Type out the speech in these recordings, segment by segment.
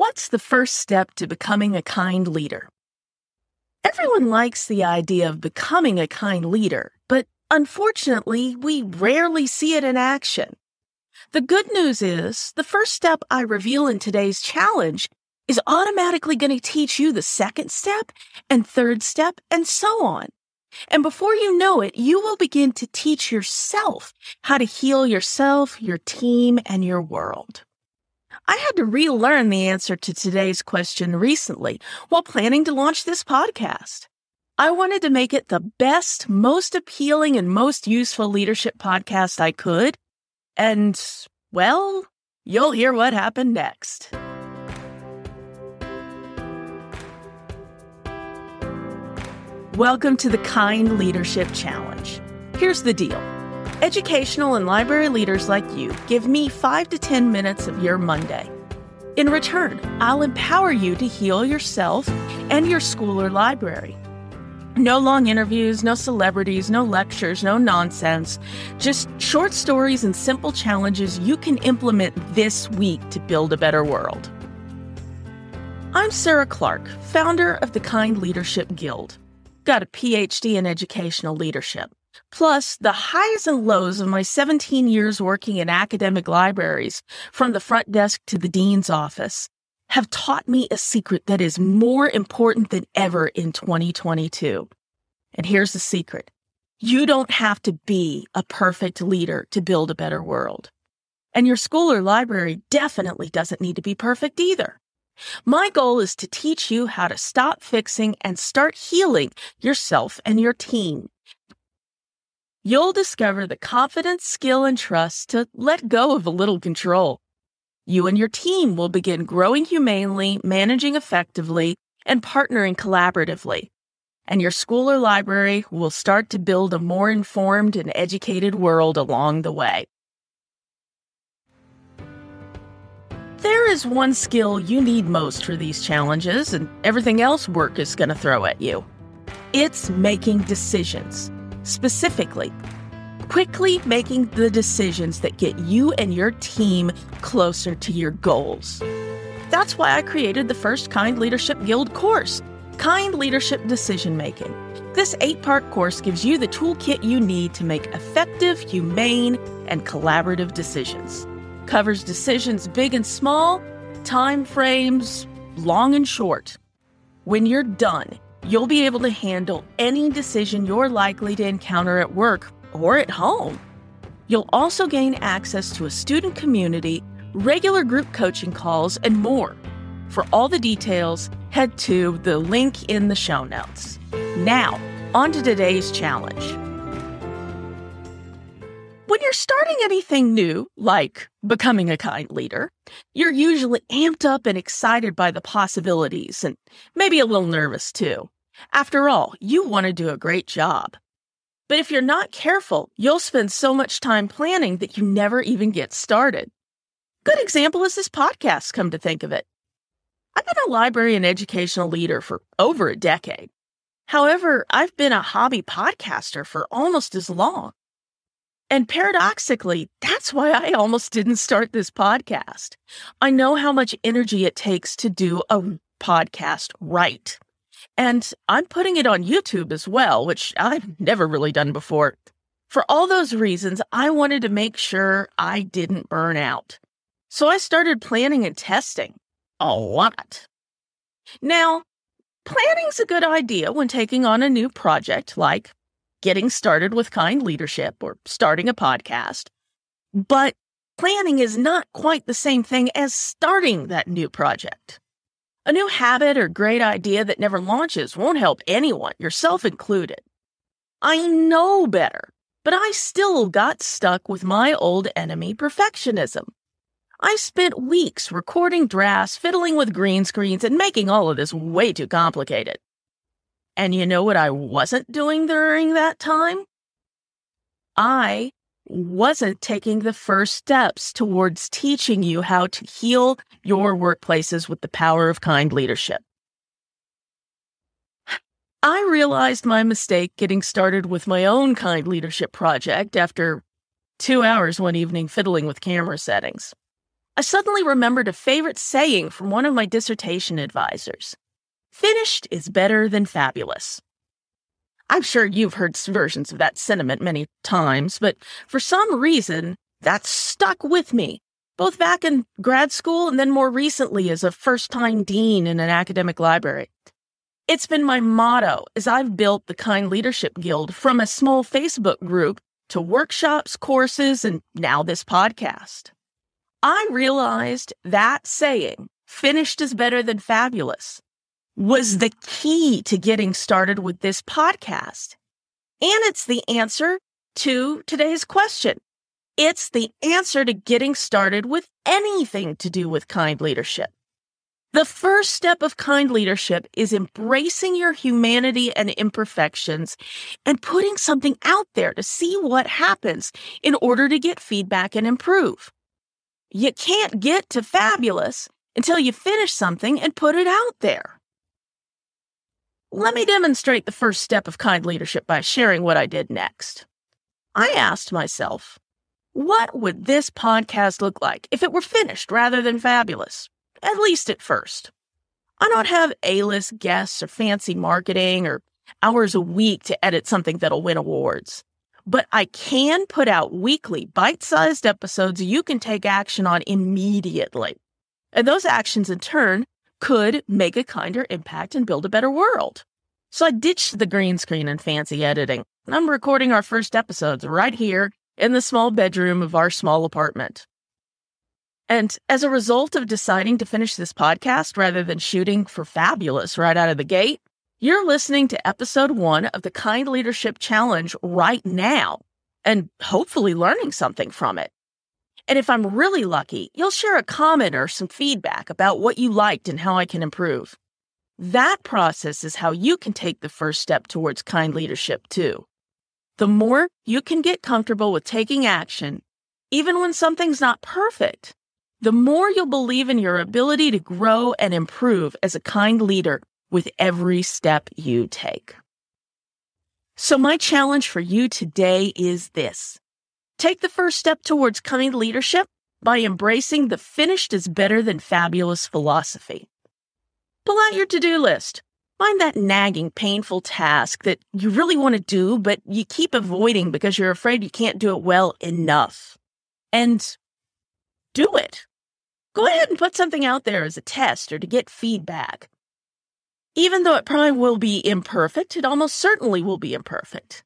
What's the first step to becoming a kind leader? Everyone likes the idea of becoming a kind leader, but unfortunately, we rarely see it in action. The good news is the first step I reveal in today's challenge is automatically going to teach you the second step and third step and so on. And before you know it, you will begin to teach yourself how to heal yourself, your team, and your world. I had to relearn the answer to today's question recently while planning to launch this podcast. I wanted to make it the best, most appealing, and most useful leadership podcast I could. And, well, you'll hear what happened next. Welcome to the Kind Leadership Challenge. Here's the deal educational and library leaders like you give me five to 10 minutes of your Monday. In return, I'll empower you to heal yourself and your school or library. No long interviews, no celebrities, no lectures, no nonsense. Just short stories and simple challenges you can implement this week to build a better world. I'm Sarah Clark, founder of the Kind Leadership Guild got a PhD in educational leadership. Plus, the highs and lows of my 17 years working in academic libraries, from the front desk to the dean's office, have taught me a secret that is more important than ever in 2022. And here's the secret you don't have to be a perfect leader to build a better world. And your school or library definitely doesn't need to be perfect either. My goal is to teach you how to stop fixing and start healing yourself and your team. You'll discover the confidence, skill, and trust to let go of a little control. You and your team will begin growing humanely, managing effectively, and partnering collaboratively. And your school or library will start to build a more informed and educated world along the way. There is one skill you need most for these challenges, and everything else work is going to throw at you. It's making decisions. Specifically, quickly making the decisions that get you and your team closer to your goals. That's why I created the first Kind Leadership Guild course, Kind Leadership Decision Making. This eight part course gives you the toolkit you need to make effective, humane, and collaborative decisions covers decisions big and small, time frames long and short. When you're done, you'll be able to handle any decision you're likely to encounter at work or at home. You'll also gain access to a student community, regular group coaching calls, and more. For all the details, head to the link in the show notes. Now, on to today's challenge. When you're starting anything new, like becoming a kind leader, you're usually amped up and excited by the possibilities and maybe a little nervous too. After all, you want to do a great job. But if you're not careful, you'll spend so much time planning that you never even get started. Good example is this podcast, come to think of it. I've been a library and educational leader for over a decade. However, I've been a hobby podcaster for almost as long. And paradoxically, that's why I almost didn't start this podcast. I know how much energy it takes to do a podcast right. And I'm putting it on YouTube as well, which I've never really done before. For all those reasons, I wanted to make sure I didn't burn out. So I started planning and testing a lot. Now, planning's a good idea when taking on a new project like getting started with kind leadership or starting a podcast. But planning is not quite the same thing as starting that new project. A new habit or great idea that never launches won't help anyone, yourself included. I know better, but I still got stuck with my old enemy, perfectionism. I spent weeks recording drafts, fiddling with green screens, and making all of this way too complicated. And you know what I wasn't doing during that time? I wasn't taking the first steps towards teaching you how to heal your workplaces with the power of kind leadership. I realized my mistake getting started with my own kind leadership project after two hours one evening fiddling with camera settings. I suddenly remembered a favorite saying from one of my dissertation advisors Finished is better than fabulous. I'm sure you've heard versions of that sentiment many times, but for some reason, that stuck with me, both back in grad school and then more recently as a first time dean in an academic library. It's been my motto as I've built the Kind Leadership Guild from a small Facebook group to workshops, courses, and now this podcast. I realized that saying, finished is better than fabulous, was the key to getting started with this podcast. And it's the answer to today's question. It's the answer to getting started with anything to do with kind leadership. The first step of kind leadership is embracing your humanity and imperfections and putting something out there to see what happens in order to get feedback and improve. You can't get to fabulous until you finish something and put it out there. Let me demonstrate the first step of kind leadership by sharing what I did next. I asked myself, what would this podcast look like if it were finished rather than fabulous? At least at first. I don't have A list guests or fancy marketing or hours a week to edit something that'll win awards. But I can put out weekly bite sized episodes you can take action on immediately. And those actions in turn could make a kinder impact and build a better world. So I ditched the green screen and fancy editing. I'm recording our first episodes right here in the small bedroom of our small apartment. And as a result of deciding to finish this podcast rather than shooting for fabulous right out of the gate, you're listening to episode one of the Kind Leadership Challenge right now and hopefully learning something from it. And if I'm really lucky, you'll share a comment or some feedback about what you liked and how I can improve. That process is how you can take the first step towards kind leadership, too. The more you can get comfortable with taking action, even when something's not perfect, the more you'll believe in your ability to grow and improve as a kind leader with every step you take. So, my challenge for you today is this Take the first step towards kind leadership by embracing the finished is better than fabulous philosophy. Pull out your to do list. Find that nagging, painful task that you really want to do, but you keep avoiding because you're afraid you can't do it well enough. And do it. Go ahead and put something out there as a test or to get feedback. Even though it probably will be imperfect, it almost certainly will be imperfect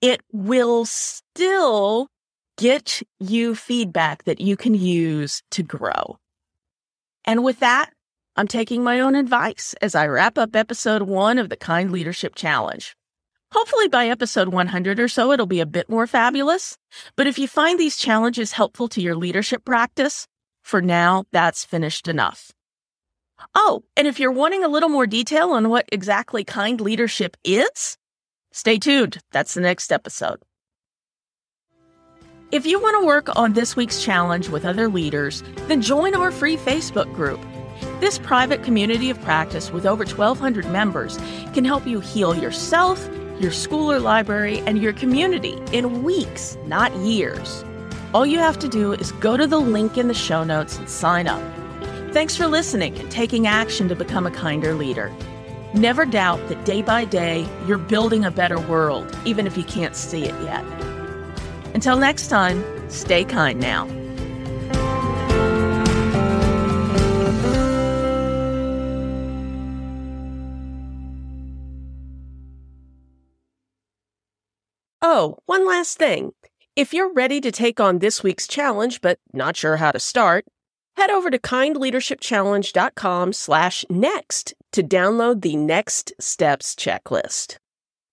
it will still get you feedback that you can use to grow. And with that, I'm taking my own advice as I wrap up episode one of the Kind Leadership Challenge. Hopefully, by episode 100 or so, it'll be a bit more fabulous. But if you find these challenges helpful to your leadership practice, for now, that's finished enough. Oh, and if you're wanting a little more detail on what exactly kind leadership is, Stay tuned. That's the next episode. If you want to work on this week's challenge with other leaders, then join our free Facebook group. This private community of practice with over 1,200 members can help you heal yourself, your school or library, and your community in weeks, not years. All you have to do is go to the link in the show notes and sign up. Thanks for listening and taking action to become a kinder leader. Never doubt that day by day, you're building a better world, even if you can't see it yet. Until next time, stay kind now. Oh, one last thing. If you're ready to take on this week's challenge but not sure how to start, head over to kindleadershipchallenge.com slash next to download the next steps checklist.